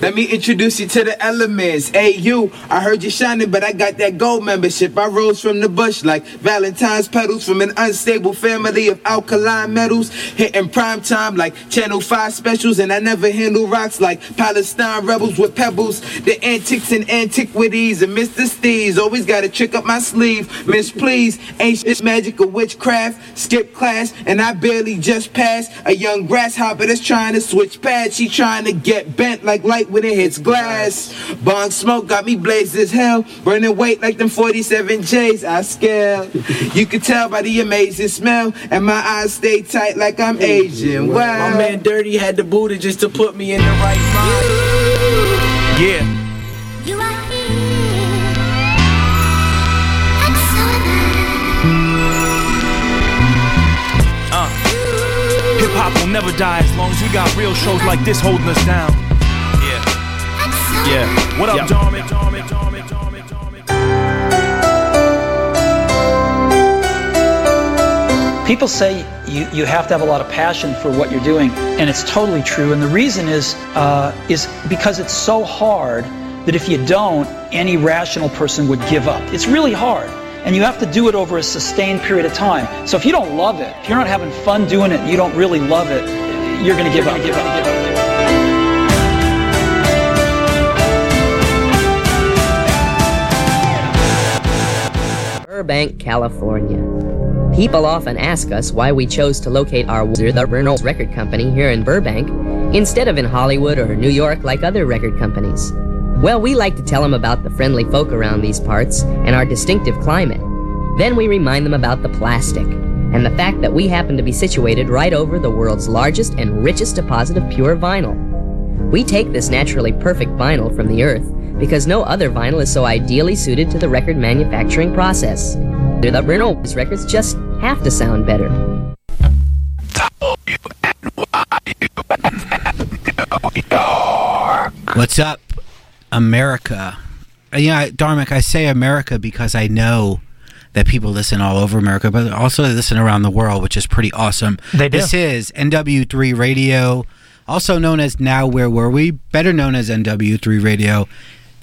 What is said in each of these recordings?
Let me introduce you to the elements. Hey, you, I heard you shining, but I got that gold membership. I rose from the bush like Valentine's petals from an unstable family of alkaline metals. Hitting prime time like Channel 5 specials, and I never handle rocks like Palestine rebels with pebbles. The antics and antiquities and Mr. Steez. Always got a trick up my sleeve. Miss, please, ancient magic of witchcraft. Skip class, and I barely just passed. A young grasshopper that's trying to switch pads. She trying to get bent like light when it hits glass. Bong smoke got me blazed as hell. Burning weight like them 47 J's. I scale. You can tell by the amazing smell. And my eyes stay tight like I'm Asian. Wow. My man Dirty had the booty just to put me in the right mind. Yeah. You are here. I'm so Uh, hip hop will never die as long as we got real shows like this holding us down. Yeah. Yeah. What up, Yep. People say you, you have to have a lot of passion for what you're doing, and it's totally true. And the reason is uh, is because it's so hard that if you don't, any rational person would give up. It's really hard, and you have to do it over a sustained period of time. So if you don't love it, if you're not having fun doing it, you don't really love it, you're going to give up. Give up. Give up. Give up. Burbank, California. People often ask us why we chose to locate our the Reynolds Record Company here in Burbank instead of in Hollywood or New York like other record companies. Well, we like to tell them about the friendly folk around these parts and our distinctive climate. Then we remind them about the plastic and the fact that we happen to be situated right over the world's largest and richest deposit of pure vinyl. We take this naturally perfect vinyl from the earth because no other vinyl is so ideally suited to the record manufacturing process. The Reynolds records just have to sound better. What's up, America? Uh, Yeah, Dharmic, I say America because I know that people listen all over America, but also they listen around the world, which is pretty awesome. They do. This is NW3 Radio, also known as Now Where Were We, better known as NW3 Radio.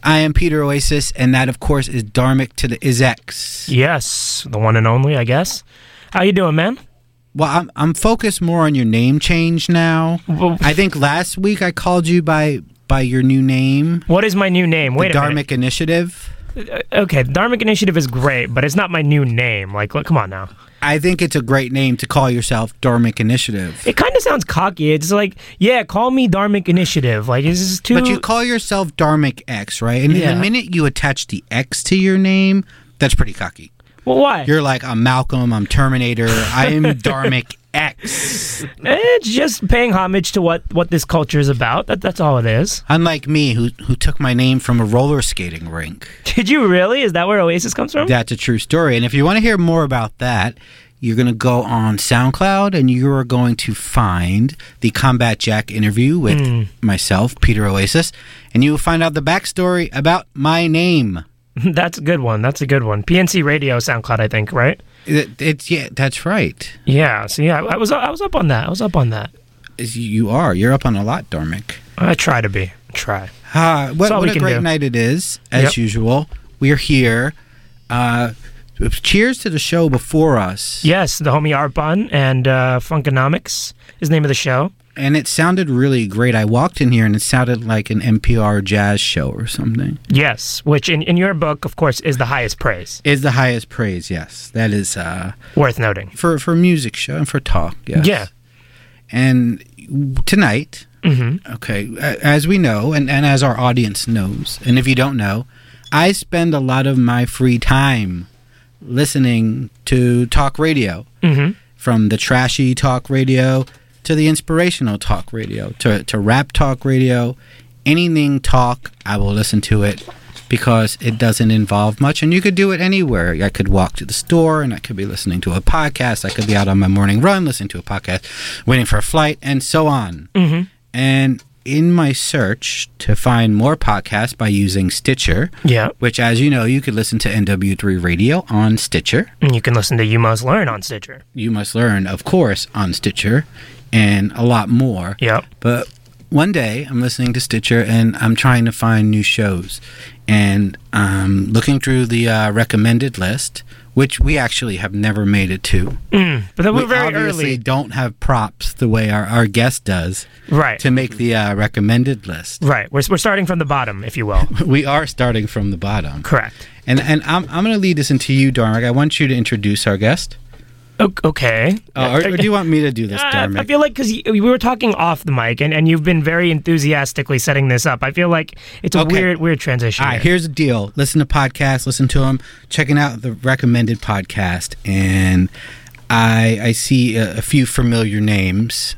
I am Peter Oasis, and that, of course, is Dharmic to the Izex. Yes, the one and only, I guess. How you doing, man? Well, I'm, I'm focused more on your name change now. Well- I think last week I called you by by your new name, What is my new name? Wait the a minute. Dharmic Initiative. Uh, Okay, Dharmic Initiative is great, but it's not my new name. Like, look, come on now. I think it's a great name to call yourself Dharmic Initiative. It kind of sounds cocky. It's like, yeah, call me Dharmic Initiative. Like, is this too? But you call yourself Dharmic X, right? And Yeah. the minute you attach the X to your name, that's pretty cocky. well, why? You're like, I'm Malcolm, I'm Terminator, I am Dharmic X. It's just paying homage to what what this culture is about. That, that's all it is. Unlike me, who who took my name from a roller skating rink. Did you really? Is that where Oasis comes from? That's a true story. And if you want to hear more about that, you're going to go on SoundCloud and you are going to find the Combat Jack interview with Hmm. myself, Peter Oasis, and you will find out the backstory about my name. that's a good one. That's a good one. PNC Radio SoundCloud, I think, right? It, it's yeah, that's right. Yeah. So yeah, I was I was up on that. I was up on that. Is you are. You're up on a lot, Dharmic. I try to be. Try. Uh, what what a great do. night it is, as Yep. usual. We're here. Uh, cheers to the show before us. Yes, the homie Art Bun and uh, Funkonomics is the name of the show. And it sounded really great. I walked in here and it sounded like an NPR jazz show or something. Yes, which in, in your book, of course, is the highest praise. Is the highest praise, yes. That is uh, Worth noting. for for music show and for talk, yes. Yeah. And tonight, Mm-hmm. okay, as we know, and, and as our audience knows, and if you don't know, I spend a lot of my free time listening to talk radio, Mm-hmm. from the trashy talk radio to the inspirational talk radio to, to rap talk radio. Anything talk, I will listen to it because it doesn't involve much and you could do it anywhere. I could walk to the store and I could be listening to a podcast. I could be out on my morning run listening to a podcast, waiting for a flight, and so on. Mm-hmm. And in my search to find more podcasts by using Stitcher, Yeah. which, as you know, you could listen to NW3 Radio on Stitcher. And you can listen to You Must Learn on Stitcher. You must learn, of course, on Stitcher, and a lot more. Yep. But one day I'm listening to Stitcher and I'm trying to find new shows, and I'm looking through the uh, recommended list, which we actually have never made it to. Mm, but then we we're very obviously early. don't have props the way our, our guest does Right. to make the uh, recommended list. Right. We're, we're starting from the bottom, if you will. We are starting from the bottom. Correct. And and I'm, I'm going to lead this into you, Dharmic. I want you to introduce our guest. Okay. Uh, or, or do you want me to do this, Uh, I feel like because we were talking off the mic, and, and you've been very enthusiastically setting this up. I feel like it's a Okay. weird, weird transition. All right, here. here's the deal. Listen to podcasts, listen to them, checking out the recommended podcast, and I I see a, a few familiar names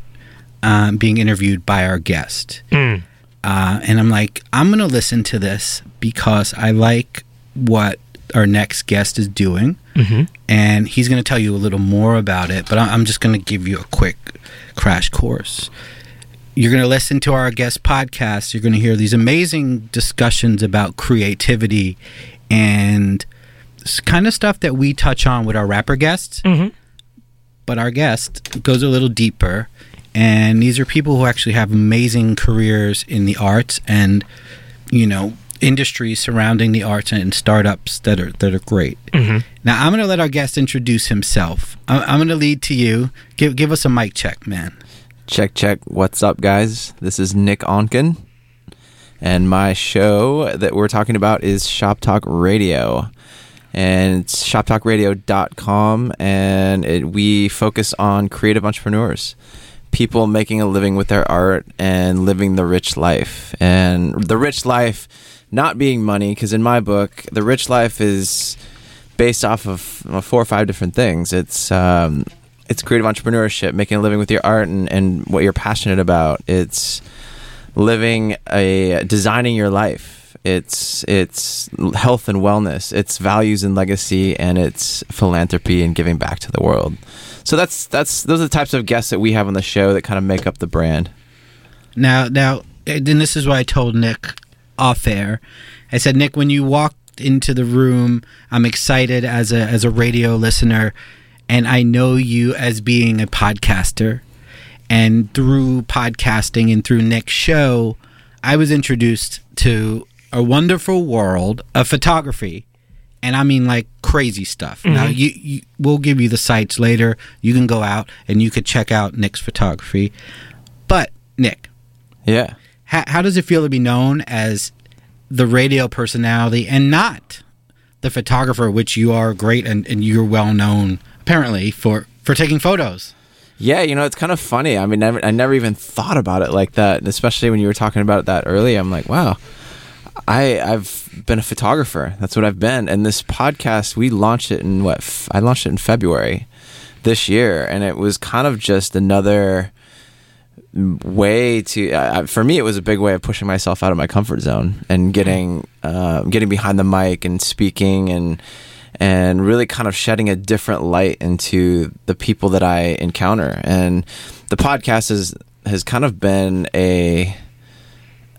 um, being interviewed by our guest, Mm. uh, and I'm like, I'm gonna listen to this because I like what our next guest is doing, Mhm. and he's gonna tell you a little more about it. But I- I'm just gonna give you a quick crash course you're going to listen to our guest podcast. You're going to hear these amazing discussions about creativity and kind of stuff that we touch on with our rapper guests. Mhm. But our guest goes a little deeper. And these are people who actually have amazing careers in the arts and, you know, industries surrounding the arts and startups that are that are great. Mhm. Now I'm going to let our guest introduce himself. I'm, I'm going to lead to you. Give give us a mic check, man. Check, check. What's up, guys? This is Nick Onken. And my show that we're talking about is Shop Talk Radio. And it's shoptalkradio.com. And it, we focus on creative entrepreneurs, people making a living with their art and living the rich life. And the rich life not being money, because in my book, the rich life is based off of four or five different things. It's um, it's creative entrepreneurship, making a living with your art and, and what you're passionate about. It's living a designing your life. It's it's health and wellness. It's values and legacy, and it's philanthropy and giving back to the world. So that's that's those are the types of guests that we have on the show that kind of make up the brand. Now, now, and this is why I told Nick off air. I said, Nick, when you walked into the room, I'm excited as a as a radio listener, and I know you as being a podcaster. And through podcasting and through Nick's show, I was introduced to a wonderful world of photography. And I mean like crazy stuff. Mm-hmm. Now you, you we'll give you the sites later. You can go out and you could check out Nick's photography. But Nick, Yeah. How, how does it feel to be known as the radio personality and not the photographer, which you are great and, and you're well known apparently for for taking photos? Yeah, you know, it's kind of funny. I mean, never, I never even thought about it like that, especially when you were talking about that earlier. I'm like, wow, I I've been a photographer. That's what I've been. And this podcast, we launched it in what? f- I launched it in February this year, and it was kind of just another way to uh, for me it was a big way of pushing myself out of my comfort zone and getting uh, getting behind the mic and speaking and and really kind of shedding a different light into the people that I encounter. And the podcast is has kind of been a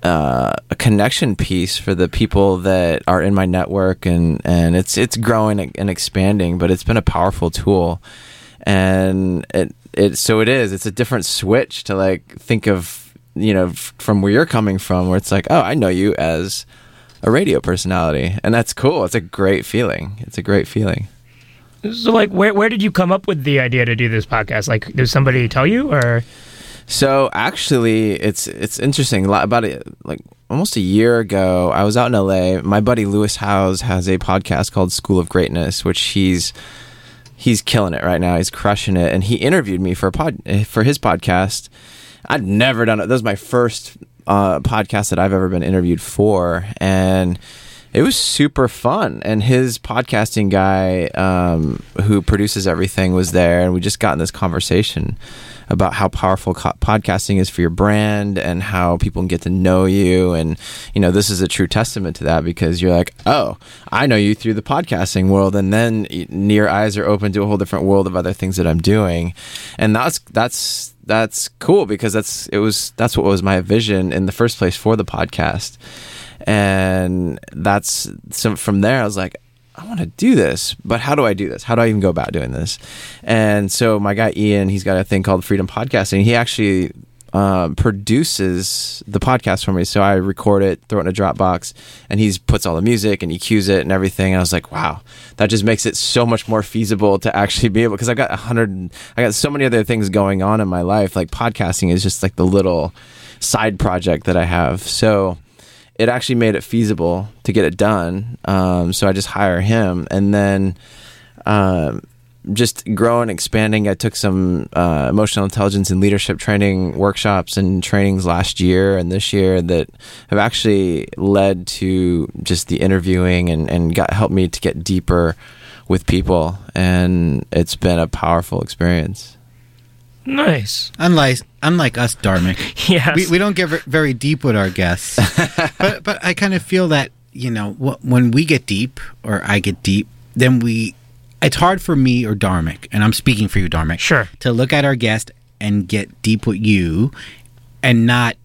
uh, a connection piece for the people that are in my network and and it's it's growing and expanding but it's been a powerful tool. And it it so it is it's a different switch to like think of you know f- from where you're coming from where it's like oh I know you as a radio personality and that's cool it's a great feeling it's a great feeling So, like, where where did you come up with the idea to do this podcast? Like, did somebody tell you, or So actually, it's it's interesting. About it, like almost a year ago, I was out in LA. My buddy Lewis Howes has a podcast called School of Greatness, which he's he's killing it right now. He's crushing it, and he interviewed me for a pod for his podcast. I'd never done it. That was my first uh, podcast that I've ever been interviewed for, and it was super fun. And his podcasting guy, um, who produces everything, was there, and we just got in this conversation about how powerful co- podcasting is for your brand and how people can get to know you. And you know, this is a true testament to that because you're like, oh, I know you through the podcasting world, and then your eyes are open to a whole different world of other things that I'm doing, and that's that's that's cool because that's it was that's what was my vision in the first place for the podcast. And that's so from there i was like i want to do this but how do i do this how do i even go about doing this and so my guy ian he's got a thing called freedom podcasting he actually uh, produces the podcast for me. So I record it, throw it in a Dropbox, and he puts all the music and he cues it and everything. And I was like, wow, that just makes it so much more feasible to actually be able because I've got a hundred, I got so many other things going on in my life. Like podcasting is just like the little side project that I have. So it actually made it feasible to get it done. Um, so I just hire him, and then um, just growing, expanding. I took some uh, emotional intelligence and leadership training workshops and trainings last year and this year that have actually led to just the interviewing and, and got helped me to get deeper with people, and it's been a powerful experience. Nice. Unlike unlike us, Dharmic, Yes. we, we don't get very deep with our guests. but but I kind of feel that you know wh- when we get deep or I get deep, then we it's hard for me or Dharmic, and I'm speaking for you, Dharmic, Sure. to look at our guest and get deep with you, and not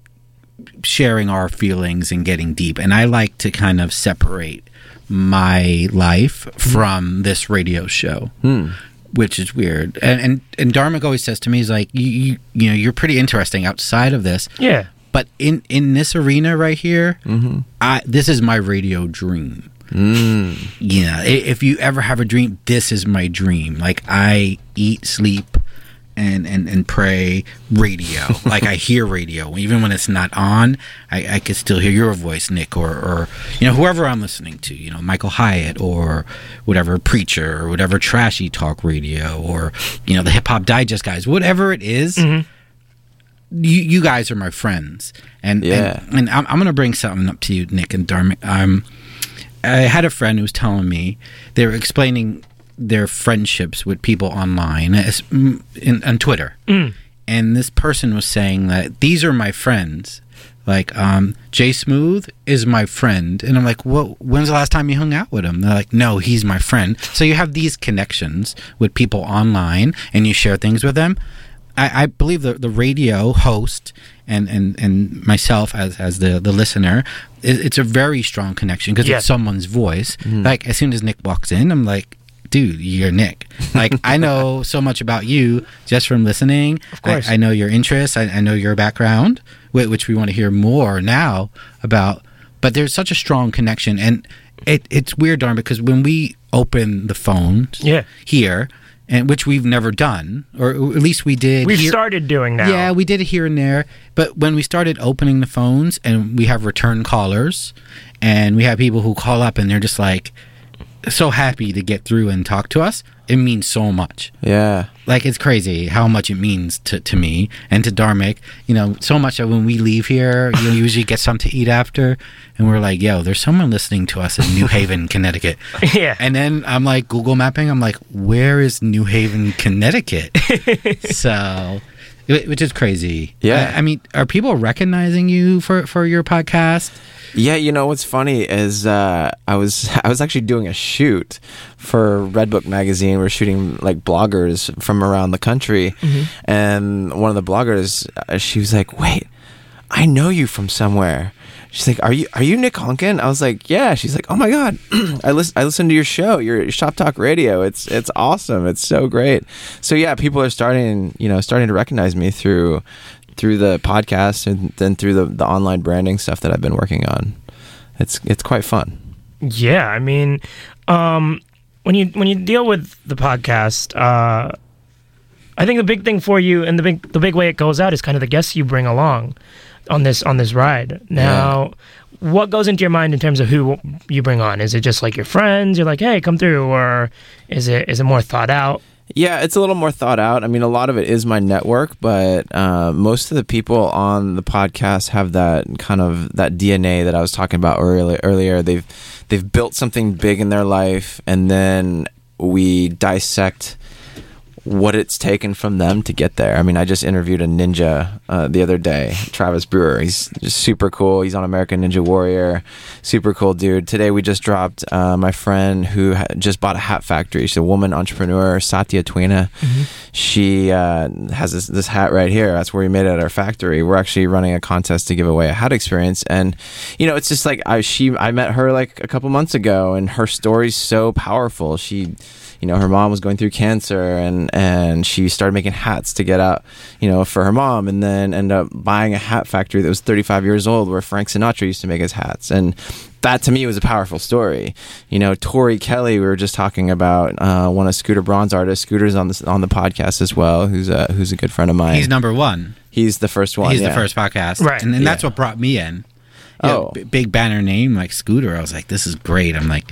sharing our feelings and getting deep. And I like to kind of separate my life mm-hmm. from this radio show. Hmm. Which is weird, and and and Dharmic always says to me, "He's like, you, you, you know, you're pretty interesting outside of this, Yeah. but in in this arena right here, mm-hmm. I this is my radio dream. Mm. Yeah, if you ever have a dream, this is my dream. Like I eat, sleep, and and and pray radio. like I hear radio, even when it's not on. I, I could still hear your voice, Nick, or or you know whoever I'm listening to. You know Michael Hyatt or whatever preacher or whatever trashy talk radio or you know the hip hop digest guys, whatever it is, You you guys are my friends, and Yeah. and, and I'm, I'm gonna bring something up to you, Nick and Darmy. Um, I had a friend who was telling me they were explaining their friendships with people online as, mm, in, on Twitter, and this person was saying that these are my friends. Like, um, Jay Smooth is my friend, and I'm like, "Well, when's the last time you hung out with him?" They're like, "No, he's my friend." So you have these connections with people online, and you share things with them. I, I believe the the radio host and, and, and myself as as the the listener, it, it's a very strong connection because it's someone's voice. Like as soon as Nick walks in, I'm like, dude, you're Nick. Like I know so much about you just from listening. Of course. I, I know your interests. I, I know your background, which we want to hear more now about. But there's such a strong connection, and it it's weird, darn, because when we open the phones, Yeah. here, and which we've never done, or at least we did. We've here- started doing now. yeah, we did it here and there. But when we started opening the phones and we have return callers and we have people who call up and they're just like so happy to get through and talk to us, it means so much. Yeah. Like it's crazy how much it means to, to me and to Dharmic. You know, so much that when we leave here, you usually get something to eat after and we're like, yo, there's someone listening to us in New Haven, Connecticut. Yeah. And then I'm like Google mapping. I'm like, where is New Haven, Connecticut? so, which is crazy. Yeah. I, I mean, are people recognizing you for for your podcast? Yeah, you know what's funny is uh, I was I was actually doing a shoot for Redbook magazine. We're shooting like bloggers from around the country, and one of the bloggers, uh, she was like, "Wait, I know you from somewhere." She's like, "Are you are you Nick Onken?" I was like, "Yeah." She's like, "Oh my god, I listen I listen to your show, your Shop Talk Radio. It's it's awesome. It's so great." So yeah, people are starting you know starting to recognize me through through the podcast and then through the, the online branding stuff that I've been working on. It's it's quite fun. Yeah, I mean, um, when you when you deal with the podcast, uh, I think the big thing for you and the big the big way it goes out is kind of the guests you bring along on this on this ride. Now, what goes into your mind in terms of who you bring on? Is it just like your friends? You're like, hey, come through, or is it is it more thought out? Yeah, it's a little more thought out. I mean, a lot of it is my network, but uh, most of the people on the podcast have that kind of that DNA that I was talking about earlier. Earlier, they've they've built something big in their life, and then we dissect what it's taken from them to get there. I mean, I just interviewed a ninja uh, the other day, Travis Brewer. He's just super cool. He's on American Ninja Warrior. Super cool dude. Today we just dropped uh, my friend who ha- just bought a hat factory. She's a woman entrepreneur, Satya Twena. She uh, has this, this hat right here. That's where we made it at our factory. We're actually running a contest to give away a hat experience, and you know, it's just like I she I met her like a couple months ago, and her story's so powerful. She you know her mom was going through cancer and and she started making hats to get out you know for her mom and then end up buying a hat factory that was 35 years old where Frank Sinatra used to make his hats and that to me was a powerful story. You know, Tori Kelly, we were just talking about uh, one of Scooter Braun's artists. Scooter's on the on the podcast as well. Who's a who's a good friend of mine. He's number one. He's the first one. He's yeah. the first podcast, Right. And, and that's what brought me in. Know, Oh. b- big banner name like Scooter. I was like, this is great. I'm like,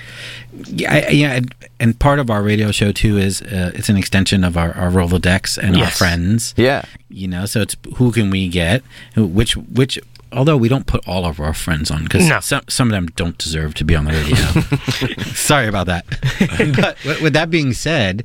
yeah, I, yeah. and- And part of our radio show too is uh, it's an extension of our, our Rolodex and our friends. Yeah. You know, so it's who can we get? Which which. Although we don't put all of our friends on because No. some some of them don't deserve to be on the radio. Sorry about that. but with- that being said,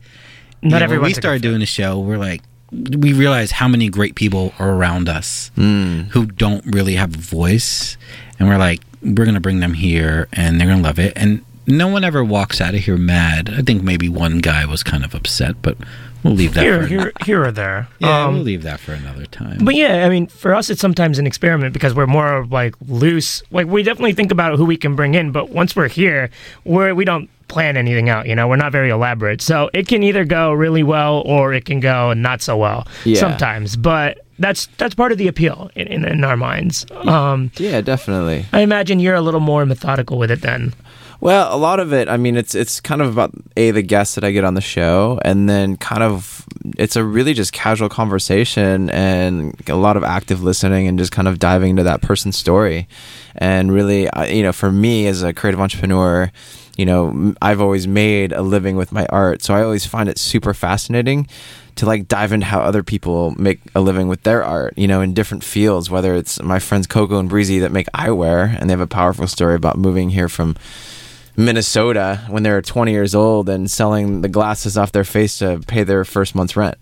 you know, when we started doing the show, we're like, we realize how many great people are around us who don't really have a voice, and we're like, we're gonna bring them here, and they're gonna love it, and no one ever walks out of here mad. I think maybe one guy was kind of upset, but we'll leave that. Here, for here, here or there. yeah, Um, we'll leave that for another time. But yeah, I mean, for us, it's sometimes an experiment because we're more of, like loose. Like we definitely think about who we can bring in, but once we're here, we're we don't plan anything out. You know, we're not very elaborate, so it can either go really well or it can go not so well Yeah. sometimes. But that's that's part of the appeal in, in, in our minds. Um, Yeah, definitely. I imagine you're a little more methodical with it then. Well, a lot of it, I mean, it's it's kind of about a the guests that I get on the show, and then kind of it's a really just casual conversation and a lot of active listening and just kind of diving into that person's story, and really, you know, for me as a creative entrepreneur, you know, I've always made a living with my art, so I always find it super fascinating to like dive into how other people make a living with their art, you know, in different fields, whether it's my friends Coco and Breezy that make eyewear and they have a powerful story about moving here from Minnesota when they were 20 years old and selling the glasses off their face to pay their first month's rent,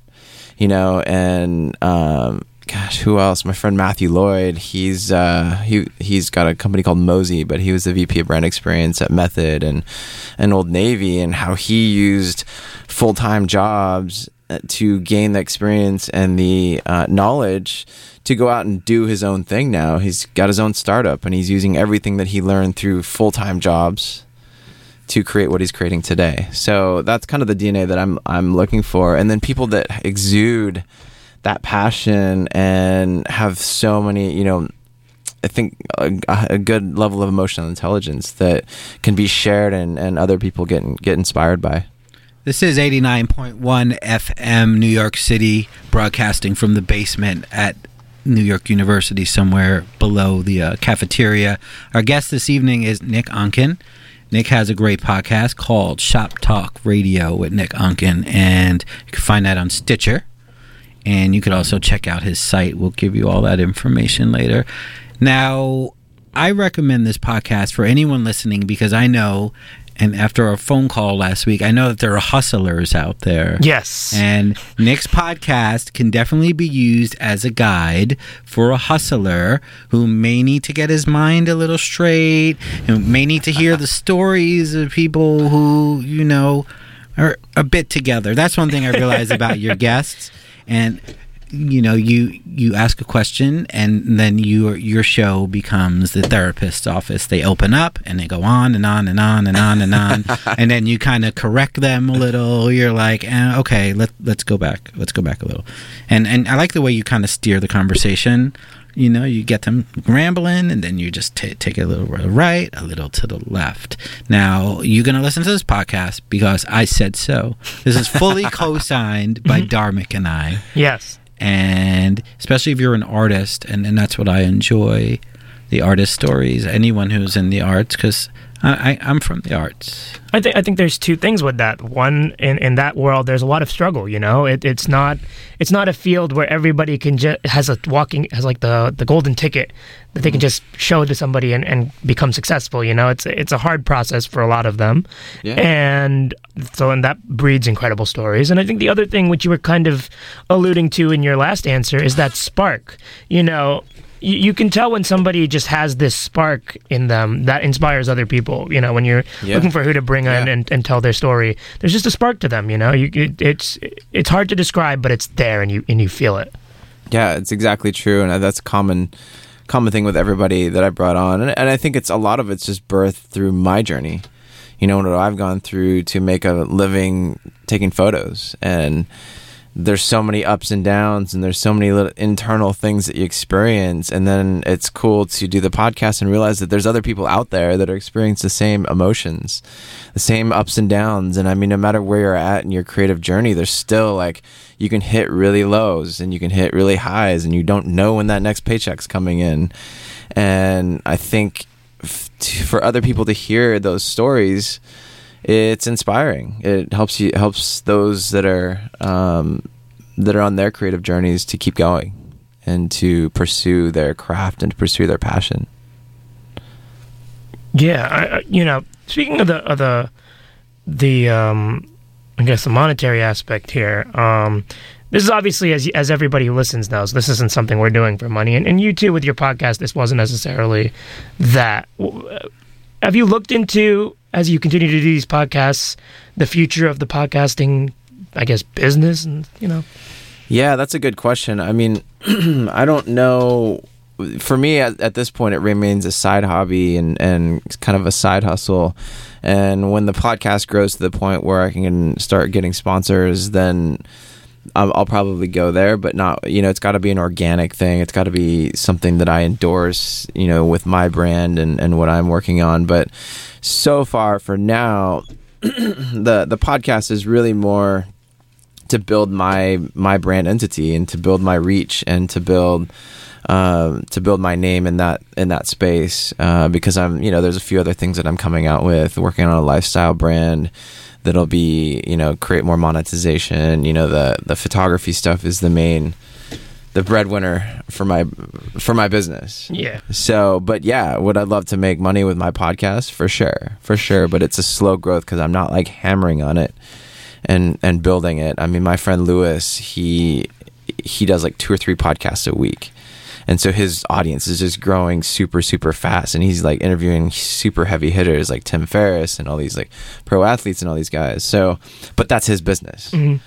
you know, and, um, gosh, who else? My friend Matthew Lloyd. He's uh, he he's got a company called Mosey, but he was the VP of brand experience at Method and and Old Navy, and how he used full time jobs to gain the experience and the uh, knowledge to go out and do his own thing. Now he's got his own startup, and he's using everything that he learned through full time jobs to create what he's creating today. So that's kind of the DNA that I'm I'm looking for, and then people that exude that passion and have so many, you know, I think a, a good level of emotional intelligence that can be shared and, and other people get get inspired by. This is 89.1 FM, New York City, broadcasting from the basement at New York University, somewhere below the uh, cafeteria. Our guest this evening is Nick Onken. Nick has a great podcast called Shop Talk Radio with Nick Onken, and you can find that on Stitcher. And you could also check out his site. We'll give you all that information later. Now, I recommend this podcast for anyone listening because I know, and after our phone call last week, I know that there are hustlers out there. Yes. And Nick's podcast can definitely be used as a guide for a hustler who may need to get his mind a little straight who may need to hear the stories of people who, you know, are a bit together. That's one thing I realize about your guests. And you know, you you ask a question and then your your show becomes the therapist's office. They open up and they go on and on and on and on and on, and then you kind of correct them a little. You're like, eh, okay, let let's go back, let's go back a little, and and I like the way you kind of steer the conversation. You know, you get them rambling, and then you just ta take a little to the right, a little to the left. Now you're gonna listen to this podcast because I said so. This is fully co-signed by Dharmic and I yes. And especially if you're an artist and, and that's what i enjoy the artist stories. Anyone who's in the arts because I, I, i'm from the arts I think I think there's two things with that. One, in, in that world, there's a lot of struggle. You know, it, it's not it's not a field where everybody can just has a walking has like the the golden ticket that they can mm-hmm. just show to somebody and, and become successful. You know, it's it's a hard process for a lot of them, Yeah. and so and that breeds incredible stories. And I think the other thing which you were kind of alluding to in your last answer is that spark. You know, you, you can tell when somebody just has this spark in them that inspires other people. You know, when you're Yeah. looking for who to bring in and, and tell their story, there's just a spark to them. You know, you it, it's it's hard to describe, but it's there and you and you feel it. Yeah, it's exactly true, and that's a common common thing with everybody that I brought on, and, and I think it's a lot of it's just birthed through my journey. you know what I've gone through to make a living taking photos and there's so many ups and downs and there's so many little internal things that you experience. And then it's cool to do the podcast and realize that there's other people out there that are experiencing the same emotions the same ups and downs. And i mean no matter where you're at in your creative journey there's still like you can hit really lows and you can hit really highs and you don't know when that next paycheck's coming in. And i think f- for other people to hear those stories it's inspiring. It helps you helps those that are um, that are on their creative journeys to keep going and to pursue their craft and to pursue their passion. Yeah, I, you know, speaking of the of the the um, I guess the monetary aspect here. Um, this is obviously as as everybody who listens knows, this isn't something we're doing for money, and, and you too with your podcast, this wasn't necessarily that. Uh, Have you looked into as you continue to do these podcasts, the future of the podcasting, I guess, business, and you know? Yeah, that's a good question. I mean, I don't know. For me, at, at this point, it remains a side hobby and, and kind of a side hustle. And when the podcast grows to the point where I can start getting sponsors, then I'll, probably go there. But not, you know, it's got to be an organic thing. It's got to be something that I endorse, you know, with my brand and, and what I'm working on. But so far, for now, the the podcast is really more to build my my brand entity and to build my reach and to build um, to build my name in that in that space uh, because I'm you know there's a few other things that I'm coming out with working on a lifestyle brand that'll be you know create more monetization you know the the photography stuff is the main the breadwinner for my for my business Yeah. so but yeah would I love to make money with my podcast for sure for sure but it's a slow growth because I'm not like hammering on it and and building it. I mean, my friend Lewis, he he does like two or three podcasts a week. And so his audience is just growing super, super fast. And he's like interviewing super heavy hitters like Tim Ferriss and all these like pro athletes and all these guys. So, but that's his business. Mhm.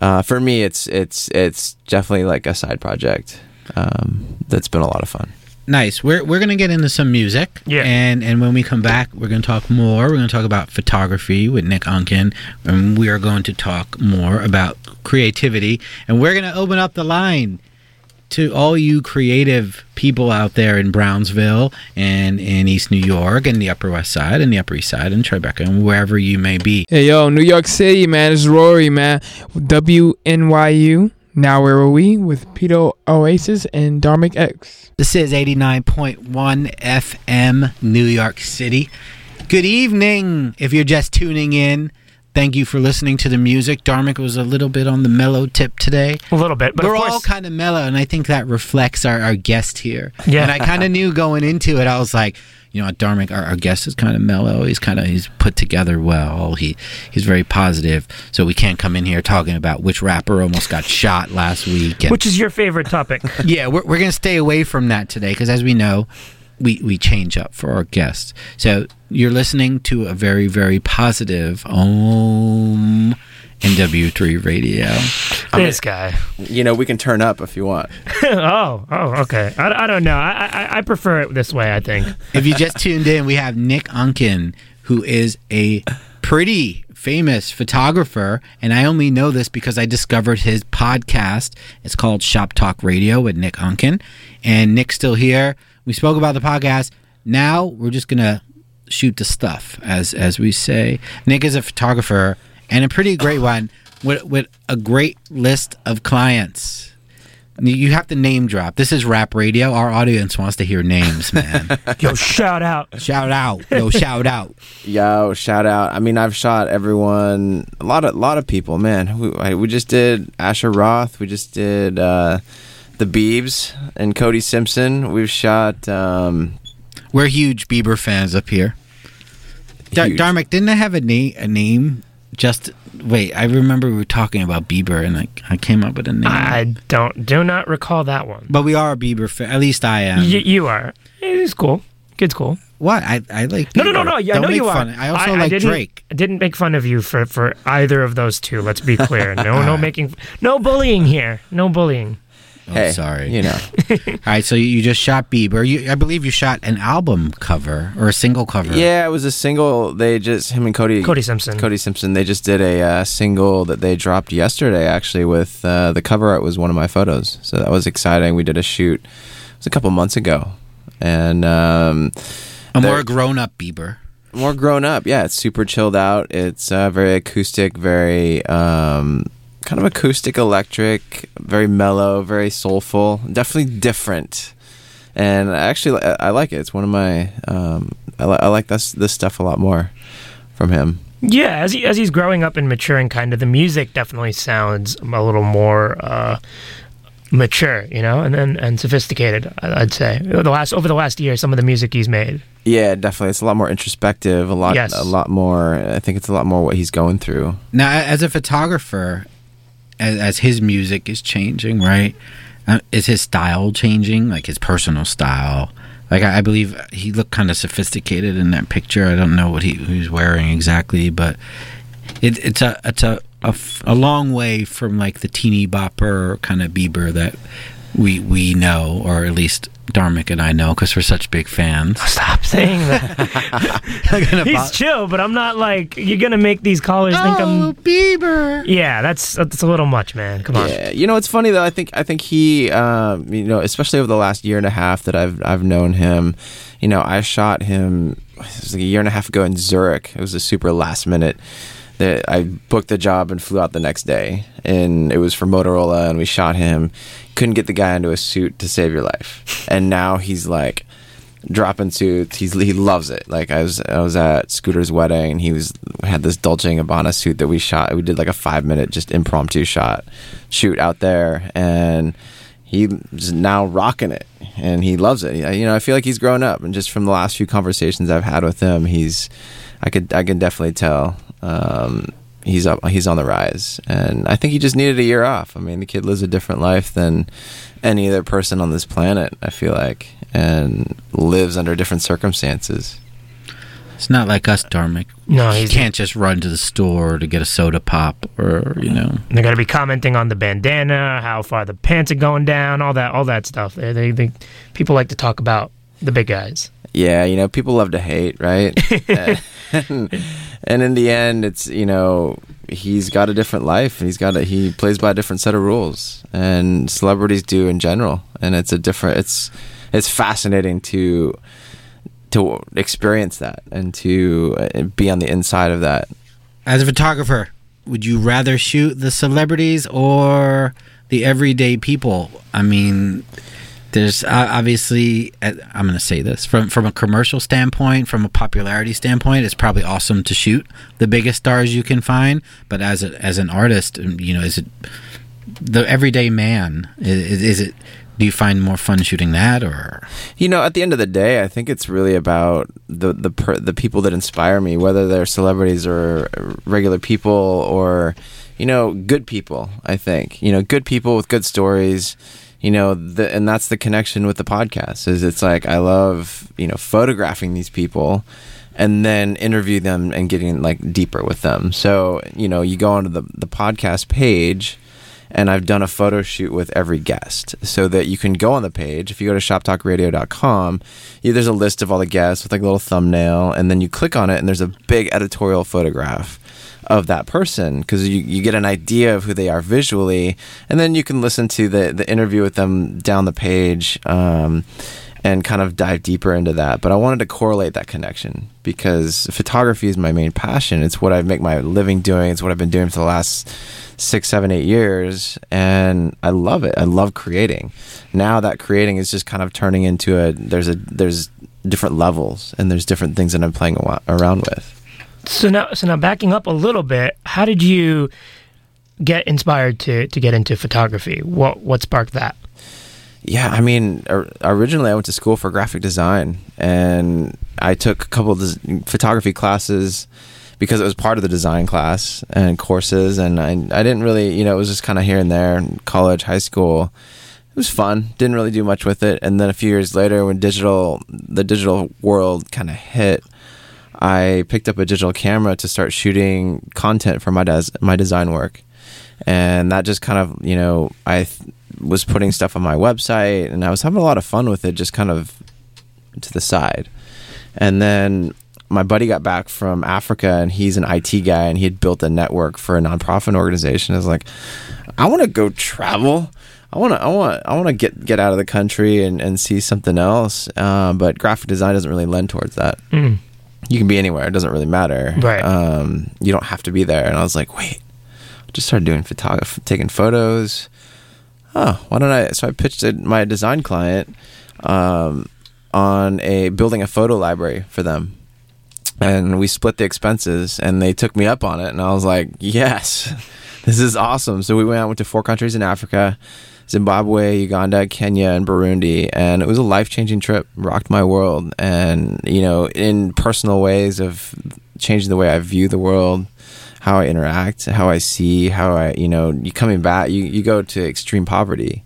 Uh, for me, it's it's it's definitely like a side project um, that's been a lot of fun. Nice. We're we're gonna get into some music. Yeah. And and when we come back, we're gonna talk more. We're gonna talk about photography with Nick Onken, and we are going to talk more about creativity. And we're gonna open up the line to all you creative people out there in Brownsville and in East New York and the Upper West Side and the Upper East Side and Tribeca and wherever you may be. Hey yo, New York City, man. It's Rory, man. WNYU. Now where are we with Peter Oasis and Dharmic X? This is 89.1 FM, New York City. Good evening. If you're just tuning in, thank you for listening to the music. Dharmic was a little bit on the mellow tip today. A little bit, but We're course, all kind of mellow, and I think that reflects our, our guest here. Yeah. And I kind of knew going into it, I was like, you know, Dharmic, our, our guest is kind of mellow. He's kind of he's put together well. He he's very positive. So we can't come in here talking about which rapper almost got shot last week. And, which is your favorite topic? yeah, we're, we're going to stay away from that today because, as we know, we, we change up for our guests. So you're listening to a very, very positive Om NW3 radio. I'm this guy. You know, we can turn up if you want. oh, oh, okay. I, I don't know. I, I I prefer it this way. I think. If you just tuned in, we have Nick Onken, who is a pretty famous photographer. And I only know this because I discovered his podcast. It's called Shop Talk Radio with Nick Onken. And Nick's still here. We spoke about the podcast. Now we're just going to shoot the stuff, as, as we say. Nick is a photographer and a pretty great one with, with a great list of clients. You have to name drop. This is rap radio. Our audience wants to hear names, man. Yo, shout out. shout out. Yo, shout out. Yo, shout out! I mean, I've shot everyone, a lot of, lot of people. Man, we, I- we just did Asher Roth. We just did uh, the Beebs and Cody Simpson. We've shot. Um, We're huge Bieber fans up here. Dar- Dharmic, didn't I have a name? A name? Just wait. I remember we were talking about Bieber, and I, I came up with a name. I don't do not recall that one. but we are a Bieber fan. At least I am. Y- you are. It's cool. Kid's cool. what? I I like. No, no, no, no. Yeah, I know you are. I also like didn't, Drake. I didn't make fun of you for, for either of those two. Let's be clear. No, no making, no bullying here. No bullying. Oh, hey, sorry. you know. All right, so you just shot Bieber. You, I believe you shot an album cover or a single cover. Yeah, it was a single. They just him and Cody Cody Simpson. Cody Simpson. They just did a uh, single that they dropped yesterday. Actually, with uh, the cover art was one of my photos, so that was exciting. We did a shoot. It was a couple months ago, and um, a more grown-up Bieber. more grown up. Yeah, it's super chilled out. It's uh, very acoustic, very um, kind of acoustic, electric, very mellow, very soulful. Definitely different. And I actually, I, I like it. It's one of my. Um, I, li- I like this this stuff a lot more from him. Yeah, as he as he's growing up and maturing, kind of the music definitely sounds a little more uh, mature, you know, and and, and sophisticated. I- I'd say the last over the last year, some of the music he's made. Yeah, definitely. It's a lot more introspective. A lot, Yes. a lot more. I think it's a lot more what he's going through. Now, as a photographer, as, as his music is changing, right? Uh, is his style changing? Like his personal style? Like I, I believe he looked kind of sophisticated in that picture. I don't know what he, was wearing exactly, but it, it's a it's a, a long way from like the teeny bopper kind of Bieber that we we know, or at least Dharmic and I know, because we're such big fans. Stop saying that. he's bo- chill, but I'm not like you're gonna make these callers think Oh, I'm. Bieber. Yeah, that's that's a little much, man. Come on. Yeah, you know it's funny though. I think I think he, um, you know, especially over the last year and a half that I've I've known him. You know, I shot him. It was like a year and a half ago in Zurich. It was a super last minute. That I booked the job and flew out the next day, and it was for Motorola, and we shot him. Couldn't get the guy into a suit to save your life, and now he's like dropping suits. He's he loves it. Like I was I was at Scooter's wedding and he was had this Dolce and Gabbana suit that we shot. We did like a five minute just impromptu shot shoot out there, and he's now rocking it and he loves it. You know, I feel like he's grown up, and just from the last few conversations I've had with him, he's I could I can definitely tell. Um, He's up. He's on the rise, and I think he just needed a year off. I mean, the kid lives a different life than any other person on this planet. I feel like, and lives under different circumstances. It's not like us, Dharmic. No, he can't just run to the store to get a soda pop or you know. They're gonna be commenting on the bandana, how far the pants are going down, all that, all that stuff. They, they, they people like to talk about the big guys. Yeah, you know, people love to hate, right? and, and in the end, it's you know, he's got a different life, and he's got a he plays by a different set of rules, and celebrities do in general, and it's a different. It's it's fascinating to to experience that and to uh, be on the inside of that. As a photographer, would you rather shoot the celebrities or the everyday people? I mean, there's uh, obviously uh, I'm going to say this from from a commercial standpoint, from a popularity standpoint, it's probably awesome to shoot the biggest stars you can find. But as a, as an artist, um, you know, is it the everyday man? Is, is it? Do you find more fun shooting that or? You know, at the end of the day, I think it's really about the the per, the people that inspire me, whether they're celebrities or regular people or you know, good people. I think you know, good people with good stories. You know, the, and that's the connection with the podcast. Is it's like I love you know photographing these people and then interview them and getting like deeper with them. So you know, you go onto the the podcast page and I've done a photo shoot with every guest so that you can go on the page. If you go to shoptalkradio.com, you, there's a list of all the guests with like a little thumbnail, and then you click on it, and there's a big editorial photograph of that person because you, you get an idea of who they are visually, and then you can listen to the, the interview with them down the page. Um, and kind of dive deeper into that. But I wanted to correlate that connection because photography is my main passion. It's what I make my living doing. It's what I've been doing for the last six, seven, eight years, and I love it. I love creating. Now that creating is just kind of turning into a there's a there's different levels and there's different things that I'm playing around with. So now, so now backing up a little bit, how did you get inspired to to get into photography? What what sparked that? Yeah, I mean, originally I went to school for graphic design, and I took a couple of photography classes because it was part of the design class and courses, and I I didn't really, you know, it was just kind of here and there. College, high school, it was fun. Didn't really do much with it, and then a few years later, when digital, the digital world kind of hit. I picked up a digital camera to start shooting content for my des- my design work, and that just kind of you know I th- was putting stuff on my website, and I was having a lot of fun with it, just kind of to the side. And then my buddy got back from Africa, and he's an IT guy, and he had built a network for a nonprofit organization. I was like, I want to go travel. I want to, I want, I want to get get out of the country and, and see something else. Uh, but graphic design doesn't really lend towards that. Mm. You can be anywhere; it doesn't really matter. Right. Um, you don't have to be there. And I was like, wait, I just started doing photography, taking photos. Oh, why don't I? So I pitched it, my design client um, on a building a photo library for them and we split the expenses and they took me up on it and i was like yes this is awesome so we went out went to four countries in africa zimbabwe uganda kenya and burundi. And it was a life-changing trip rocked my world. And you know in personal ways of changing the way i view the world how i interact how i see how i you know you coming back you, you go to extreme poverty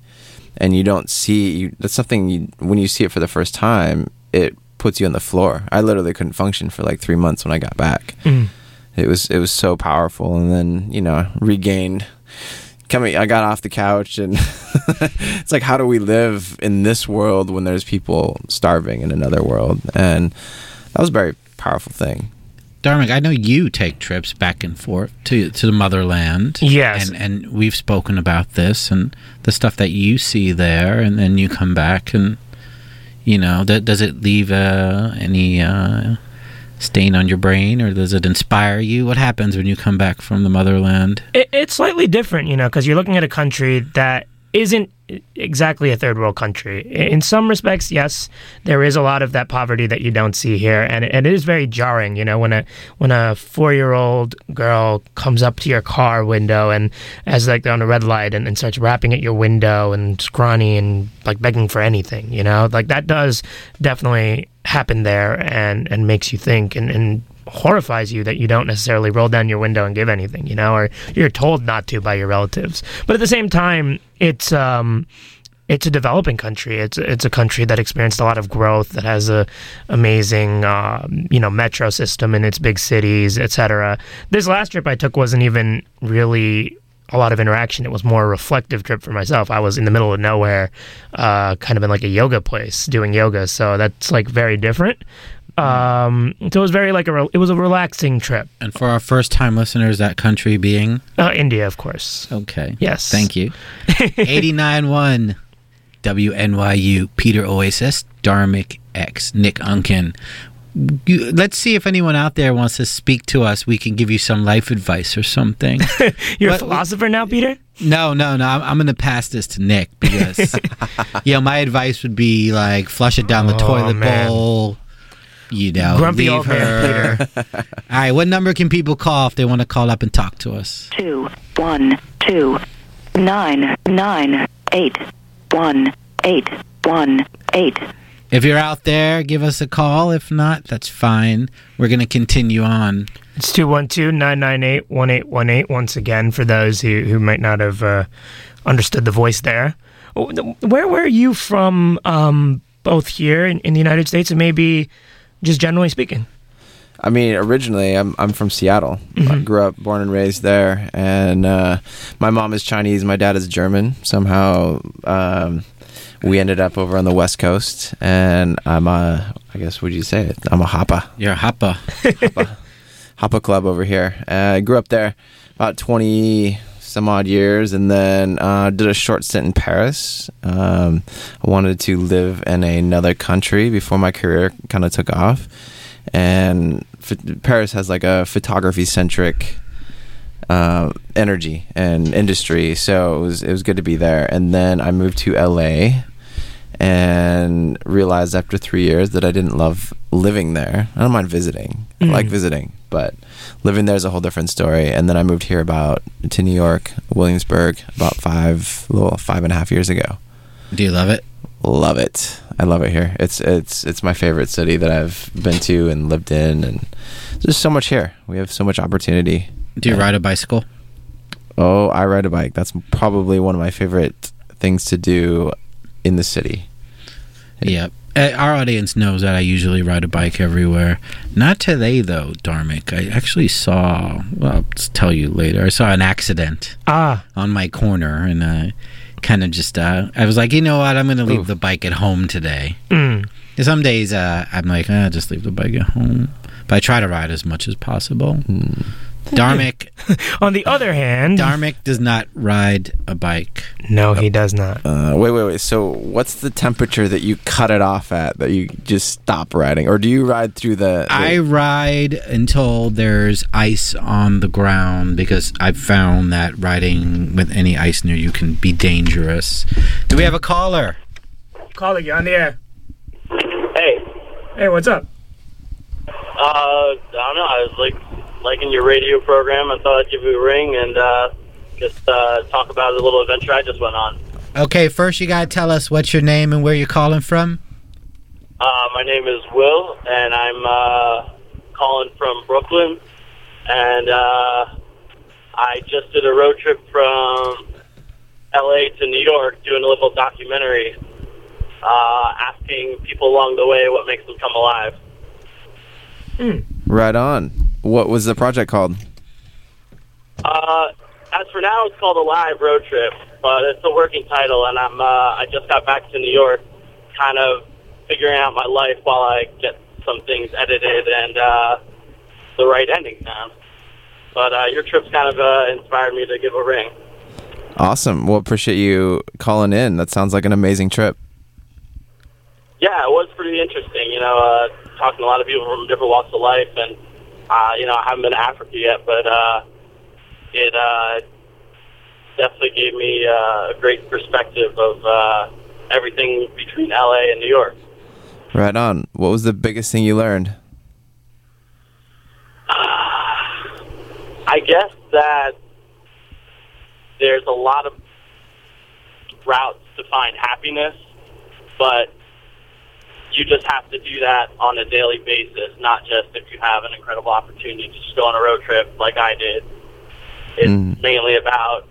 and you don't see you, that's something you, when you see it for the first time it puts you on the floor. I literally couldn't function for like three months when i got back. Mm. it was it was so powerful. And then you know regained coming i got off the couch and it's like how do we live in this world when there's people starving in another world and that was a very powerful thing Dharmic, I know you take trips back and forth to to the motherland. Yes. and and we've spoken about this and the stuff that you see there, and then you come back and you know, th- does it leave uh, any uh, stain on your brain, or does it inspire you? What happens when you come back from the motherland? It, it's slightly different, you know, because you're looking at a country that isn't exactly a third world country. In some respects, yes, there is a lot of that poverty that you don't see here, and it, and it is very jarring, you know, when a when a four year old girl comes up to your car window and as like they're on a red light and, and starts rapping at your window and scrawny and like begging for anything, you know, like that does definitely happen there and and makes you think and and horrifies you that you don't necessarily roll down your window and give anything, you know, or you're told not to by your relatives. But at the same time, it's um it's a developing country. It's it's a country that experienced a lot of growth, that has a amazing um, you know metro system in its big cities, etc. This last trip I took wasn't even really a lot of interaction. It was more a reflective trip for myself. I was in the middle of nowhere, uh, kind of in like a yoga place doing yoga, so that's like very different. Um, so it was very like a re- it was a relaxing trip. And for our first time listeners, that country being Uh, India, of course. okay. Yes. Thank you. Eighty nine one, WNYU, Peter Oasis, Dharmic X, Nick Onken. Let's see if anyone out there wants to speak to us. We can give you some life advice or something. You're a philosopher now, Peter. no, no, no. I'm, I'm going to pass this to Nick because, you know, my advice would be like flush it down the Oh, toilet man. bowl. You know, Grumpy leave old man, her. All right, what number can people call if they want to call up and talk to us? two one two nine nine eight one eight one eight. If you're out there, give us a call. If not, that's fine. We're going to continue on. It's 212-998-1818 once again for those who, who might not have uh, understood the voice there. Where were you from um, both here in, in the United States and maybe just generally speaking? I mean, originally, I'm I'm from Seattle. I grew up, born and raised there, and uh, my mom is Chinese, my dad is German. Somehow, um, we ended up over on the West Coast, and I'm a, I guess, would you say it? I'm a Hapa, You're a Hapa. Hapa Club over here. Uh, I grew up there about 20 some odd years, and then uh, did a short stint in Paris. Um, I wanted to live in another country before my career kind of took off, and ph- Paris has like a photography centric uh, energy and industry, so it was it was good to be there. And then I moved to LA and realized after three years that I didn't love living there. I don't mind visiting, I like Mhm. visiting, but living there is a whole different story. And then I moved here about to New York, Williamsburg, about five, little five and a half years ago. Do you love it? Love it. I love it here. It's it's it's my favorite city that I've been to and lived in, and there's so much here. We have so much opportunity. Do you ride a bicycle? Oh, I ride a bike. That's probably one of my favorite things to do in the city. Yeah. Uh, Our audience knows that I usually ride a bike everywhere. Not today, though, Dharmic. I actually saw, well, I'll tell you later. I saw an accident Ah, on my corner, and I kind of just uh, I was like, you know what, I'm gonna leave the bike at home today. Mm. Some days uh, I'm like, uh, just leave the bike at home, but I try to ride as much as possible. Hmm. Dharmic, On the other hand, Dharmic does not ride a bike. no, he does not. Uh, wait, wait, wait. So, what's the temperature that you cut it off at that you just stop riding, or do you ride through the? the- I ride until there's ice on the ground because I've found that riding with any ice near you can be dangerous. Do we have a caller? Caller, you on the air. Hey, Hey, what's up? uh, I don't know. I was like liking your radio program. I thought I'd give you a ring and uh, just uh, talk about a little adventure I just went on. Okay, first you gotta tell us what's your name and where you're calling from. Uh, my name is Will, and I'm uh, calling from Brooklyn. And uh, I just did a road trip from LA to New York doing a little documentary uh, asking people along the way what makes them come alive. right on. What was the project called? Uh, as for now, it's called a live road trip, but it's a working title, and I'm uh, I just got back to New York, kind of figuring out my life while I get some things edited and uh, the right ending down. But uh, your trip's kind of uh, inspired me to give a ring. Awesome. Well, appreciate you calling in. That sounds like an amazing trip. Yeah, it was pretty interesting. You know, uh, talking to a lot of people from different walks of life, and uh, you know, I haven't been to Africa yet, but uh, it uh, definitely gave me uh, a great perspective of uh, everything between LA and New York. Right on. What was the biggest thing you learned? I guess that there's a lot of routes to find happiness, but you just have to do that on a daily basis, not just if you have an incredible opportunity to just go on a road trip like I did. It's mm. mainly about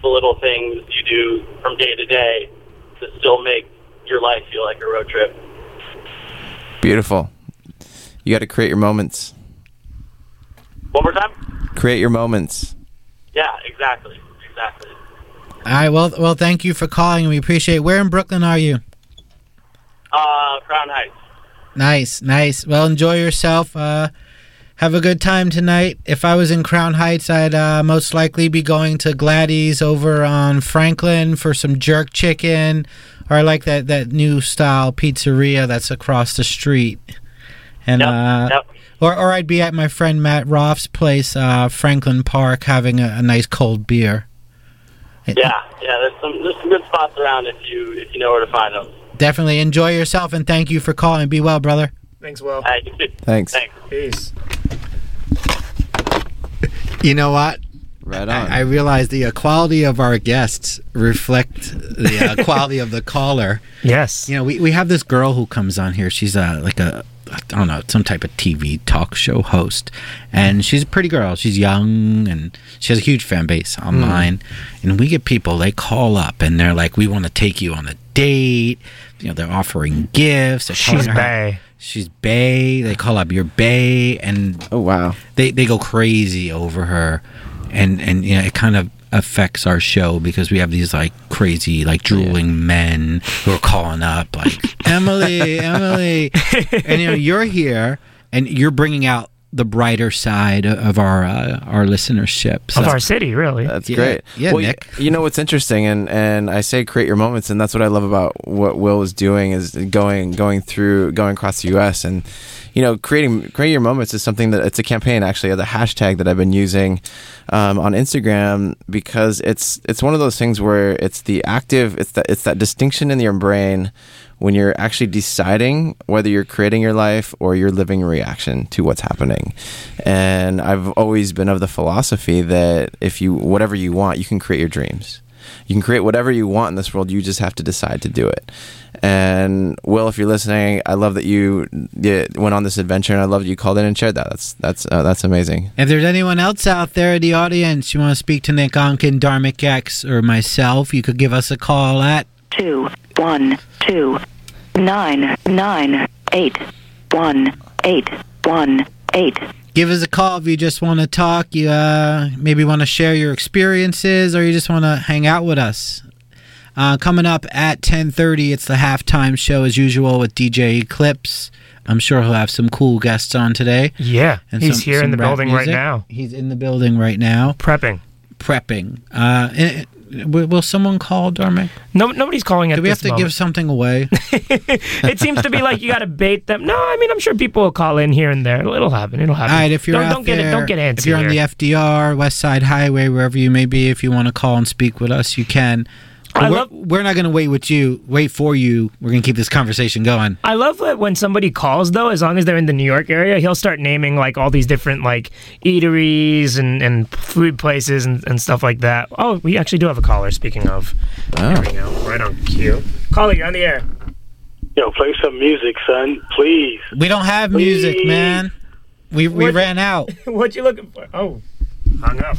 the little things you do from day to day to still make your life feel like a road trip. Beautiful. You got to create your moments. One more time? Create your moments. Yeah, exactly. Exactly. All right, well, well, thank you for calling. We appreciate. It. Where in Brooklyn are you? Uh, Crown Heights. Nice, nice. Well, enjoy yourself. Uh, have a good time tonight. If I was in Crown Heights, I'd uh, most likely be going to Gladys over on Franklin for some jerk chicken, or I like that that new style pizzeria that's across the street. And uh, yep. or or I'd be at my friend Matt Roth's place, uh, Franklin Park, having a, a nice cold beer. Yeah, yeah. There's some there's some good spots around if you if you know where to find them. Definitely enjoy yourself, and thank you for calling. Be well, brother. Thanks, Will. Thanks. Thanks. Peace. You know what? Right on. I, I realize the uh, quality of our guests reflect the uh, quality of the caller. Yes. You know, we, we have this girl who comes on here. She's uh, like a, I don't know, some type of TV talk show host. And she's a pretty girl. She's young and she has a huge fan base hmm. online. And we get people, they call up and they're like, we want to take you on a date. You know, they're offering gifts. They're She's telling her how- bae. She's bae. They call up your bae, and oh wow, they they go crazy over her, and and you know it kind of affects our show because we have these like crazy like drooling men who are calling up like Emily, Emily, and you know you're here and you're bringing out the brighter side of our uh, our listenership So Of our city, really. That's Yeah. great. Yeah, Well, y- Nick. You know what's interesting, and and I say create your moments, and that's what I love about what Will is doing is going going through going across the U.S. and you know creating create your moments is something that it's a campaign actually the hashtag that I've been using um, on Instagram because it's it's one of those things where it's the active it's that it's that distinction in your brain when you're actually deciding whether you're creating your life or you're living a reaction to what's happening. And I've always been of the philosophy that if you whatever you want, you can create your dreams. You can create whatever you want in this world. You just have to decide to do it. And Will, if you're listening, I love that you yeah, went on this adventure, and I love that you called in and shared that. That's that's uh, that's amazing. If there's anyone else out there in the audience you want to speak to Nick Onken, Dharmic X, or myself, you could give us a call at two one two nine nine eight one eight one eight. give us a call if you just want to talk. You uh, maybe want to share your experiences, or you just want to hang out with us. Uh, coming up at 10:30, it's the halftime show as usual with DJ Eclipse. I'm sure he'll have some cool guests on today. Yeah, And he's some- here in the building right now. He's in the building right now, prepping. Prepping. Uh, eh, will will someone call Dharmic? No, nobody's calling at Do we have to moment. give something away? it seems to be like you got to bait them. No, I mean I'm sure people will call in here and there. It'll happen. It'll happen. All right, if you're don't, out don't get there, it, don't get antsy. if you're on the. FDR, West Side Highway, wherever you may be, if you want to call and speak with us, you can. But I we're, love- we're not going to wait with you, wait for you. We're going to keep this conversation going. I love that when somebody calls though, as long as they're in the New York area, he'll start naming like all these different like eateries and, and food places and, and stuff like that. Oh, we actually do have a caller. Speaking of, oh. there we go, right on cue. Caller, you're on the air. Yo, play some music, son, please. We don't have music, man. We we What- ran out. what you looking for? Oh, hung up.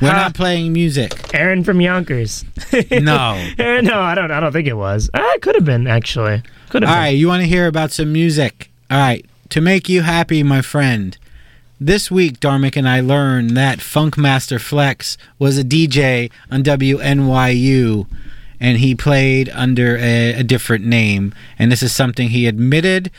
We're not playing music. Aaron from Yonkers. No. Aaron, no, I don't. I don't think it was. Ah, it could have been actually. Could have. All been. right, you want to hear about some music? All right, to make you happy, my friend. This week, Dharmic and I learned that Funkmaster Flex was a DJ on WNYU, and he played under a, a different name. And this is something he admitted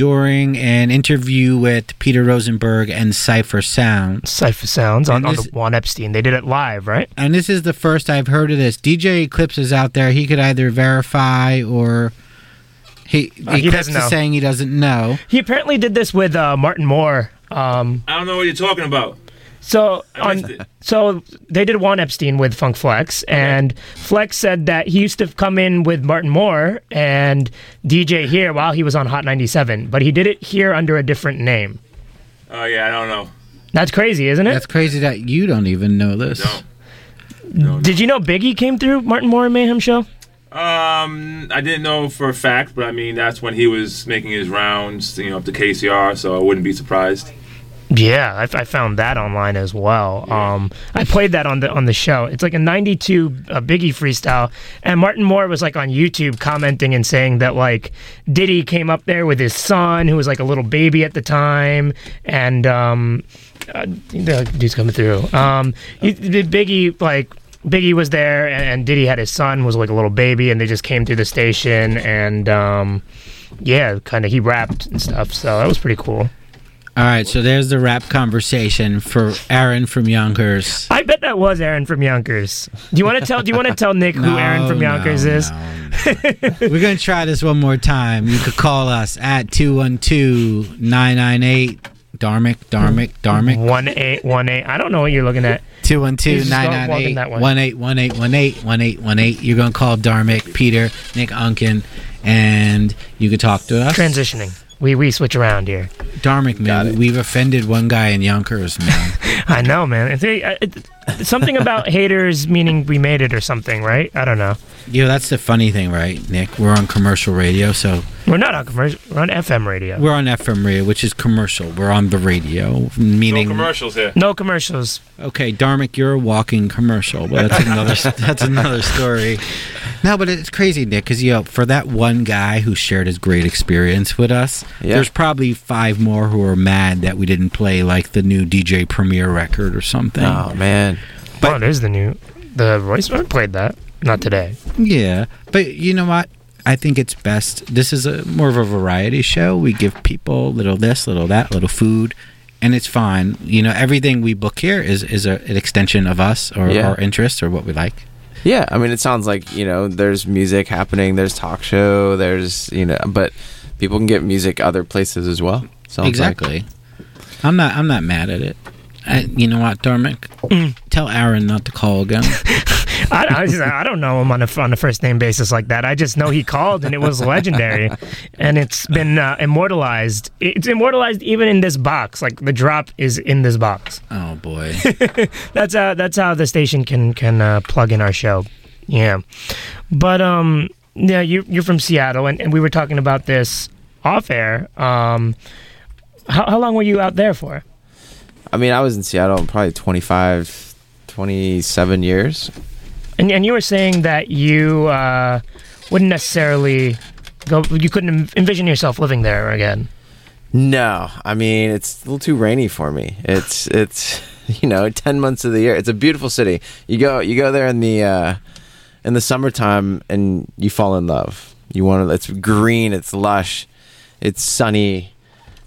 during an interview with Peter Rosenberg and Cipha Sound. Cipha Sounds on, And on the Juan Epstein. They did it live, right? And this is the first I've heard of this. DJ Eclipse is out there. He could either verify or he, Uh, he Eclipse doesn't is know. saying he doesn't know. He apparently did this with uh, Martin Moore. Um, I don't know what you're talking about. So on, so they did Juan Epstein with Funk Flex, and Flex said that he used to come in with Martin Moore and DJ here while he was on Hot 97, but he did it here under a different name. Oh yeah, I don't know. That's crazy, isn't it? That's crazy that you don't even know this. No. Did you know Biggie came through Martin Moore and Mayhem show? Um, I didn't know for a fact, but I mean that's when he was making his rounds, you know, up to KCR, so I wouldn't be surprised. Yeah, I, I found that online as well. Um, I played that on the on the show. It's like a '92 uh, Biggie freestyle, and Martin Moore was like on YouTube commenting and saying that like Diddy came up there with his son, who was like a little baby at the time, and um, uh, the dude's coming through. Um, the Biggie like. Biggie was there, and, and Diddy had his son, was like a little baby, and they just came through the station, and um, yeah, kind of he rapped and stuff. So that was pretty cool. All right, so there's the rap conversation for Aaron from Yonkers. I bet that was Aaron from Yonkers. Do you want to tell? Do you want to tell Nick who No, Aaron from no, Yonkers is? We're going to try this one more time. You could call us at 212 998 Dharmic, Dharmic, Dharmic. One eight one eight. I don't know what you're looking at. 212 He's just walking- walking that way. 998 1818 You're going to call Dharmic, Peter, Nick Onken, and you could talk to us. Transitioning. We we switch around here. Dharmic, man, we've offended one guy in Yonkers, man. I know, man. It's, it, it's something about haters meaning we made it or something, right? I don't know. Yo, that's the funny thing, right, Nick? We're on commercial radio, so We're not on commercial. We're on FM radio. we're on FM radio, which is commercial. We're on the radio, meaning no commercials here. No commercials. Okay, Dharmic, you're a walking commercial, but that's another that's another story. No, but it's crazy, Nick, because you know, for that one guy who shared his great experience with us, Yeah. there's probably five more who are mad that we didn't play like the new DJ Premier record or something. Oh man, oh, there's the new. The Royce played that. Not today. Yeah, but you know what? I think it's best. This is a more of a variety show. We give people little this, little that, little food, and it's fine. You know, everything we book here is is a, an extension of us or Yeah. our interests or what we like. Yeah, I mean, it sounds like you know, there's music happening, there's talk show, there's you know, but people can get music other places as well. Sounds exactly. I'm not. I'm not mad at it. I, you know what, Dharmic? Mm. Tell Aaron not to call again. I, I, just, I don't know him on a on a first name basis like that. I just know he called and it was legendary, and it's been uh, immortalized. It's immortalized even in this box. Like the drop is in this box. Oh boy, that's how that's how the station can can uh, plug in our show. Yeah, but um, yeah, you you're from Seattle, and, and we were talking about this off air. Um, how how long were you out there for? I mean, I was in Seattle probably 25, 27 years. And and you were saying that you uh, wouldn't necessarily go. You couldn't envision yourself living there again. No, I mean it's a little too rainy for me. It's it's you know ten months of the year. It's a beautiful city. You go you go there in the uh, in the summertime and you fall in love. You want to. It's green. It's lush. It's sunny,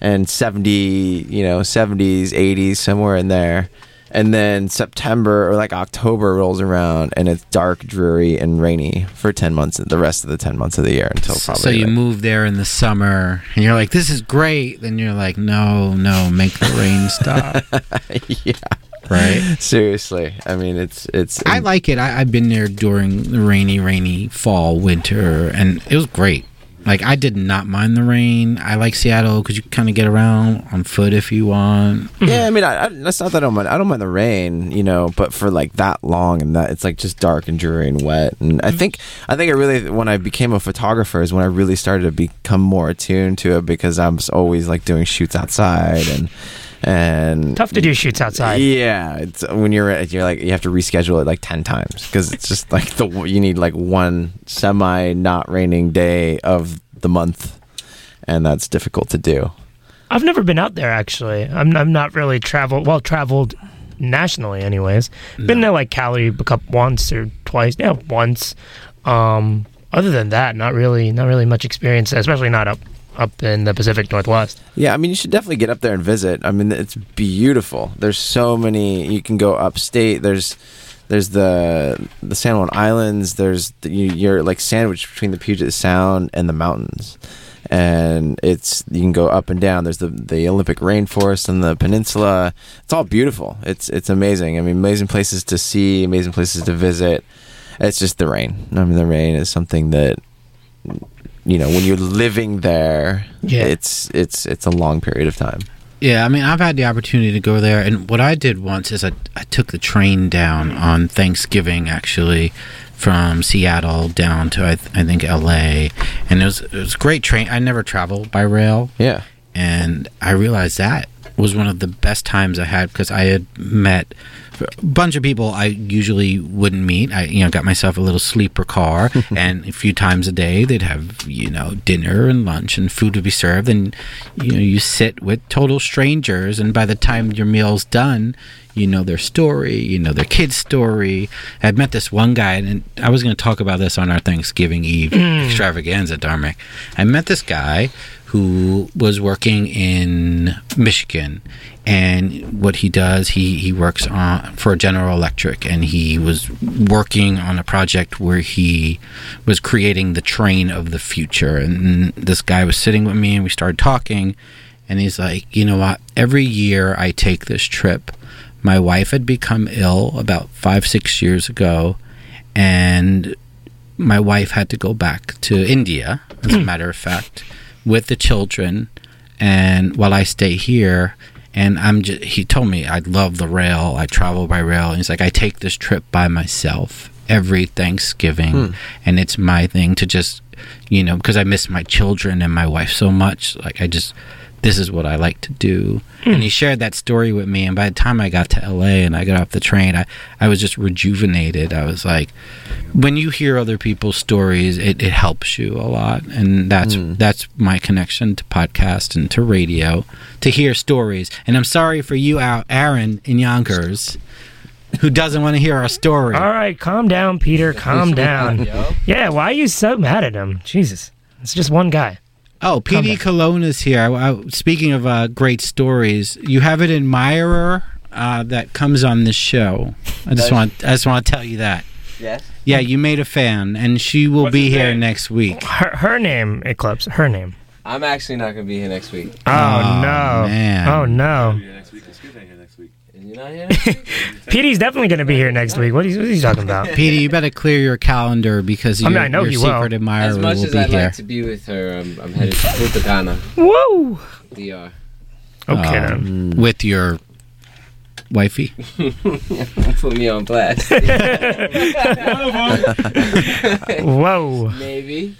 and seventy you know seventies eighties somewhere in there. And then September or like October rolls around and it's dark, dreary, and rainy for ten months. The rest of the ten months of the year until probably. so you like- move there in the summer, and you're like, "This is great." Then you're like, "No, no, make the rain stop." yeah. Right. Seriously, I mean, it's it's. I like it. I, I've been there during the rainy, rainy fall, winter, and it was great. Like I did not mind the rain. I like Seattle because you kind of get around on foot if you want. Yeah, I mean, I, I, that's not that I don't mind. I don't mind the rain, you know, but for like that long and that it's like just dark and dreary and wet. And I think I think I really when I became a photographer is when I really started to become more attuned to it because I'm always like doing shoots outside and and Tough to do shoots outside. Yeah, it's when you're you're like you have to reschedule it like ten times because it's just like the you need like one semi not raining day of the month, and that's difficult to do. I've never been out there actually. I'm I'm not really traveled well traveled nationally anyways. Been to like Cali a couple once or twice. Yeah, once. Um other than that, not really not really much experience, especially not up up in the Pacific Northwest. Yeah, I mean, you should definitely get up there and visit. I mean, it's beautiful. There's so many. You can go upstate. There's there's the the San Juan Islands. There's the, you, you're like sandwiched between the Puget Sound and the mountains, and it's you can go up and down. There's the the Olympic rainforest and the peninsula. It's all beautiful. It's it's amazing. I mean, amazing places to see, amazing places to visit. It's just the rain. I mean, the rain is something that you know when you're living there Yeah. it's it's it's a long period of time Yeah, I mean, I've had the opportunity to go there, and what I did once is I, I took the train down on Thanksgiving, actually, from Seattle down to I, th- I think L.A. and it was it was a great train. I never traveled by rail. Yeah, and I realized that was one of the best times I had because I had met a bunch of people I usually wouldn't meet. I you know got myself a little sleeper car, and a few times a day they'd have you know dinner and lunch and food would be served, and you know you sit with total strangers, and by the time your meal's done. You know their story, you know their kid's story. I'd met this one guy, and I was going to talk about this on our Thanksgiving Eve Mm. extravaganza, Dharmic. I met this guy who was working in Michigan, and what he does, he he works on for General Electric, and he was working on a project where he was creating the train of the future. And this guy was sitting with me, and we started talking, and he's like, you know what? Every year I take this trip. My wife had become ill about five six years ago, and my wife had to go back to India, as a matter of fact, with the children, and while I stay here, and I'm just, he told me I love the rail, I travel by rail, and he's like, I take this trip by myself every Thanksgiving, Hmm. and it's my thing to just, you know, because I miss my children and my wife so much, like I just. This is what I like to do. Hmm. And he shared that story with me. And by the time I got to LA and I got off the train, I, I was just rejuvenated. I was like, when you hear other people's stories, it, it helps you a lot, and that's hmm. that's my connection to podcast and to radio to hear stories. And I'm sorry for you, Al- Aaron in Yonkers, who doesn't want to hear our story. All right, calm down, Peter. Calm down. Yeah, why are you so mad at him? Jesus, it's just one guy. Oh, PD Cologne is here. I, I- speaking of uh, great stories, you have an admirer uh, that comes on this show. I just want I just want to tell you that. Yes. Yeah, you made a fan, and she will be here next week. Her, her name, Eclipse. Her name. I'm actually not gonna be here next week. Oh, no. man. Oh no. You're not here. PD's definitely going to be here next week. What are you, what are you talking about? Petey, you better clear your calendar because I your, mean, I know your he will. secret admirer As much will as be I'd here. like to be with her, I'm, I'm headed to Punta Cana, Whoa. DR. Okay, Um, With your wifey. Put me on blast. Whoa. Maybe.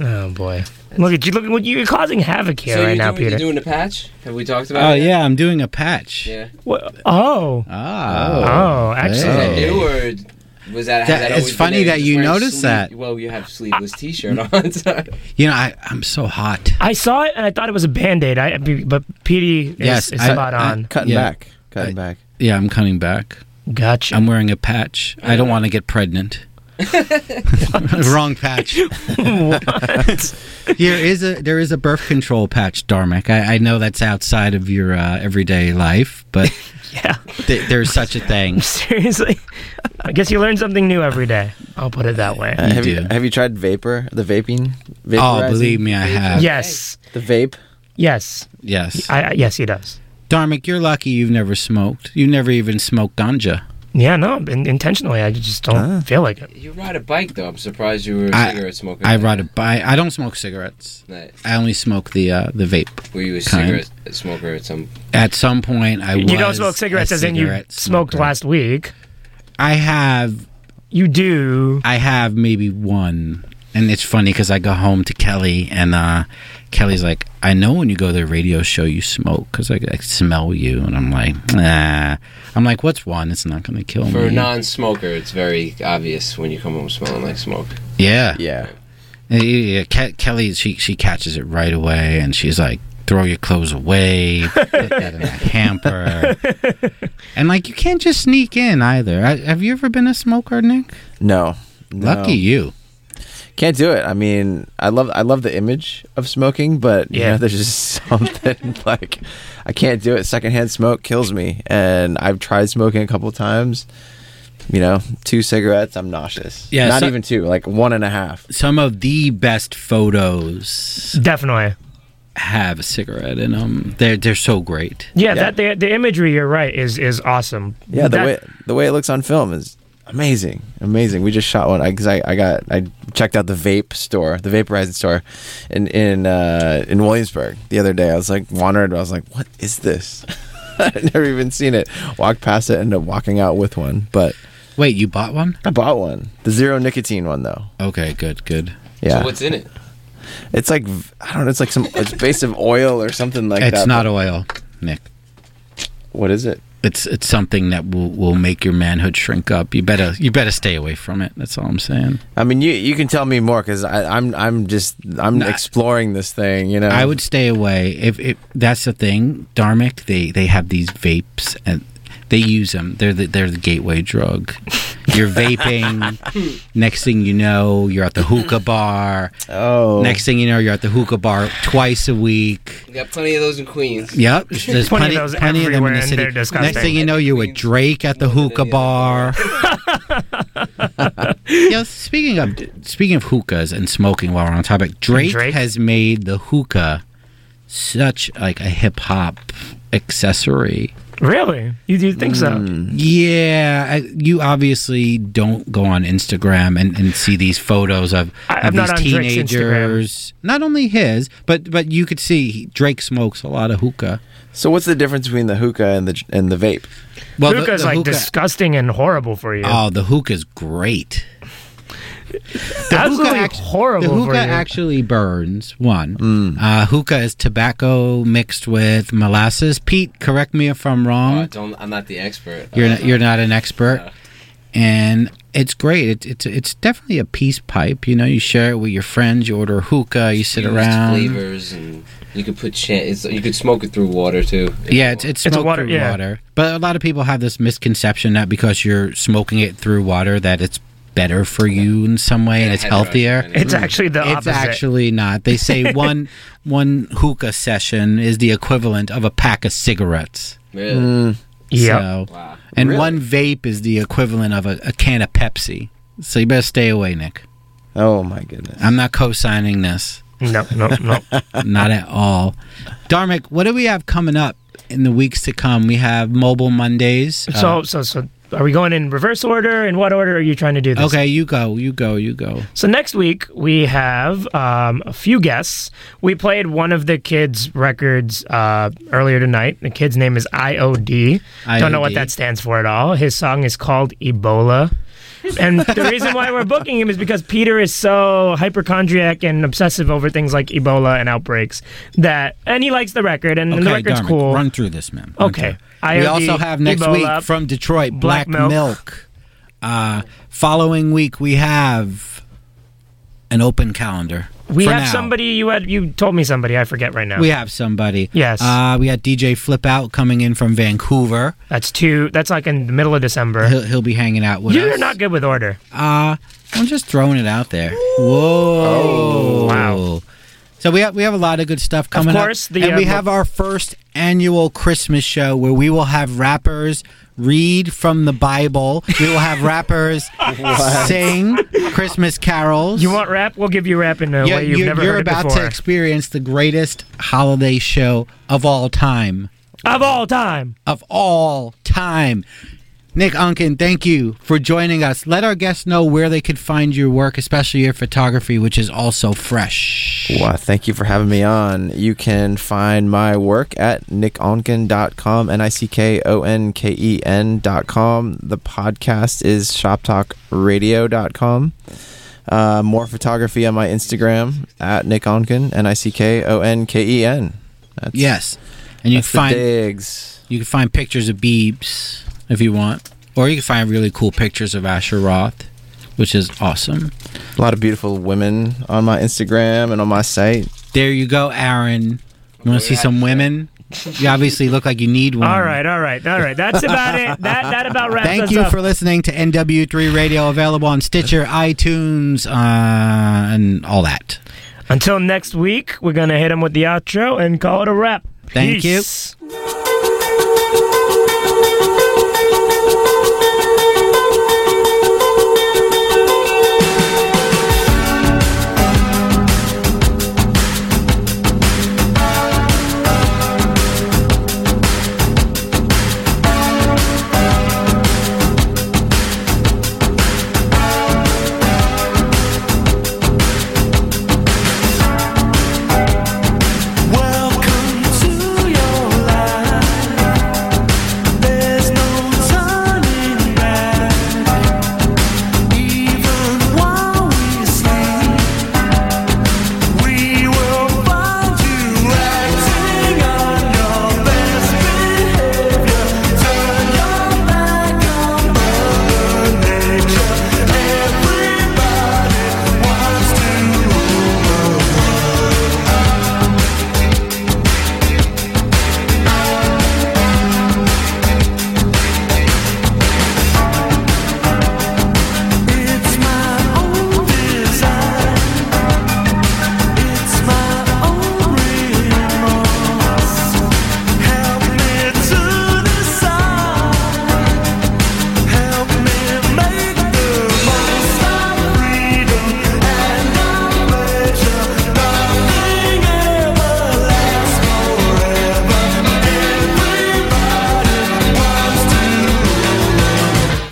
Oh boy. Look at you! Look, look you're causing havoc here so right you're now, doing, Peter. You're doing a patch? Have we talked about Oh it? yet? yeah, I'm doing a patch. Yeah. What? Oh. Oh. Oh, actually. Is that new or Was that? That- that it's funny that you wearing noticed that. Well, you have sleeveless T-shirt on. so- You know, I, I'm so hot. I saw it and I thought it was a band aid. I but PD is, Yes, is I- spot I- on. Cutting Yeah. back. Cutting back. Yeah, I'm cutting back. Gotcha. I'm wearing a patch. I don't uh-huh. want to get pregnant. Wrong patch. Here is a there is a birth control patch, Dharmic. I, I know that's outside of your uh, everyday life, but yeah, th- there's such a thing. Seriously, I guess you learn something new every day. I'll put it that way. Uh, have, you, have you tried vapor? The vaping? Oh, believe me, I have. Yes. The vape? Yes. Yes. I, I, yes, he does. Darmic, you're lucky you've never smoked. You never even smoked ganja. Yeah, no, in, intentionally. I just don't feel like it. You ride a bike though. I'm surprised you were a I- cigarette smoker. I ride a bike. I don't smoke cigarettes. Nice. I only smoke the uh, the vape. Were you a kind. cigarette smoker at some? At some point, I was. you don't smoke cigarettes a as in you smoked smoker. last week. I have. You do. I have maybe one, and it's funny because I go home to Kelly, and uh, Kelly's like, "I know when you go to the radio show, you smoke because I, I smell you," and I'm like, "Nah." I'm like, "What's one? It's not going to kill For me." For a non-smoker, it's very obvious when you come home smelling like smoke. Yeah. Yeah. Yeah, yeah, Ke- Kelly, she she catches it right away, and she's like, "Throw your clothes away, put that in a hamper." and like, you can't just sneak in either. I, have you ever been a smoker, Nick? No. No. Lucky you. Can't do it. I mean, I love I love the image of smoking, but you Yeah. know, there's just something like I can't do it. Secondhand smoke kills me, and I've tried smoking a couple times. You know, two cigarettes, I'm nauseous. Yeah, not so- even two, like one and a half. Some of the best photos Definitely. have a cigarette in them. They're they're so great. Yeah, that the, the imagery. You're right. Is is awesome. Yeah, the That- way the way it looks on film is amazing, amazing. We just shot one because I, I got I checked out the vape store, the vaporizing store, in in uh, in Williamsburg the other day. I was like wandering, I was like, what is this? i've never even seen it. Walked past it, ended up walking out with one. But wait, you bought one? I bought one, the zero nicotine one though. Okay, good, good. Yeah, So what's in it? it's like I don't know. It's like some it's based of oil or something like that. it's not but- oil, Nick. What is it? It's it's something that will, will make your manhood shrink up. You better you better stay away from it. That's all I'm saying. I mean, you you can tell me more because I'm I'm just I'm exploring this thing. You know, I would stay away. If, if that's the thing, Dharmic, they they have these vapes and they use them. They're the, they're the gateway drug. You're vaping. next thing you know, you're at the hookah bar. Oh. Next thing you know, you're at the hookah bar twice a week. You got plenty of those in Queens. Yep, there's Plenty plenty, of those plenty of them in everywhere, the city. Next thing you know, you're with Drake at the hookah bar. yeah, speaking of speaking of hookahs and smoking, while we're on topic, Drake, Drake? has made the hookah such like a hip hop accessory. Really? You do think so? Mm. Yeah, I, you obviously don't go on Instagram and, and see these photos of, I- of these teenagers. Not only his, but but you could see he- Drake smokes a lot of hookah. So what's the difference between the hookah and the and the vape? Well, the- Hookah's the like hookah- disgusting and horrible for you. Oh, the hookah's great. Absolutely act- horrible The for hookah you. actually burns. One, uh, hookah is tobacco mixed with molasses. Pete, correct me if I'm Oh, I wrong. don't, I'm not the expert. you're Uh, not, you're not an expert, and it's great. It, it's it's definitely a peace pipe. You know, you share it with your friends. You order a hookah. You sit used around. flavors and you could put cha- you could smoke it through water too. Yeah, it's it's It's water, through yeah. water. But a lot of people have this misconception that because you're smoking it through water that it's better for you in some way and it's healthier. It's actually the It's opposite. actually not. They say one one hookah session is the equivalent of a pack of cigarettes. Really? Yep. So, Wow. and Really? one vape is the equivalent of a, a can of Pepsi. So you better stay away, Nick. Oh my goodness. I'm not co-signing this. No, no, no. Not at all. Dharmic, what do we have coming up in the weeks to come? We have Mobile Mondays. so, Uh, so, so, are we going in reverse order? In what order are you trying to do this? okay, you go, you go, you go. So next week we have um, a few guests. We played one of the kids' records uh, earlier tonight. The kid's name is IOD. Don't know what that stands for at all. His song is called Ebola. And the reason why we're booking him is because Peter is so hypochondriac and obsessive over things like Ebola and outbreaks that, and he likes the record, and, and the Okay, record's Dharmic, cool. run through this, man. Run Okay. through. We also have next Ebola, week from Detroit Black, Black Milk. Milk. Uh, following week, we have an open calendar. We have now. somebody you had. You told me somebody. I forget right now. We have somebody. Yes. Uh, we got DJ Flip Out coming in from Vancouver. That's two. That's like in the middle of December. He'll, he'll be hanging out with You're us. not good with order. Uh, I'm just throwing it out there. Whoa! wow. So we have we have a lot of good stuff coming course, up, the, and uh, we have our first annual Christmas show where we will have rappers read from the Bible. We will have rappers sing Christmas carols. You want rap? We'll give you rap in a Yeah, way you've you're, never you're heard it about before. to experience the greatest holiday show of all time. of all time. Of all time. Nick Onken, thank you for joining us. Let our guests know where they could find your work, especially your photography, which is also fresh. Wow, thank you for having me on. You can find my work at nickonken.com, N I C K O N K E N.com. The podcast is shoptalkradio.com. Uh, more photography on my Instagram at Nick Onken, N I C K O N K E N. Yes. And you can find digs. you can find pictures of Beebs if you want. Or you can find really cool pictures of Asher Roth, which is awesome. A lot of beautiful women on my Instagram and on my site. There you go, Aaron. You want to see some women? You obviously look like you need one. All right, all right, all right. That's about it. That that about wraps Thank us you up. for listening to NW3 Radio, available on Stitcher, iTunes, uh, and all that. Until next week, we're gonna hit him with the outro and call it a wrap. Thank you. Peace.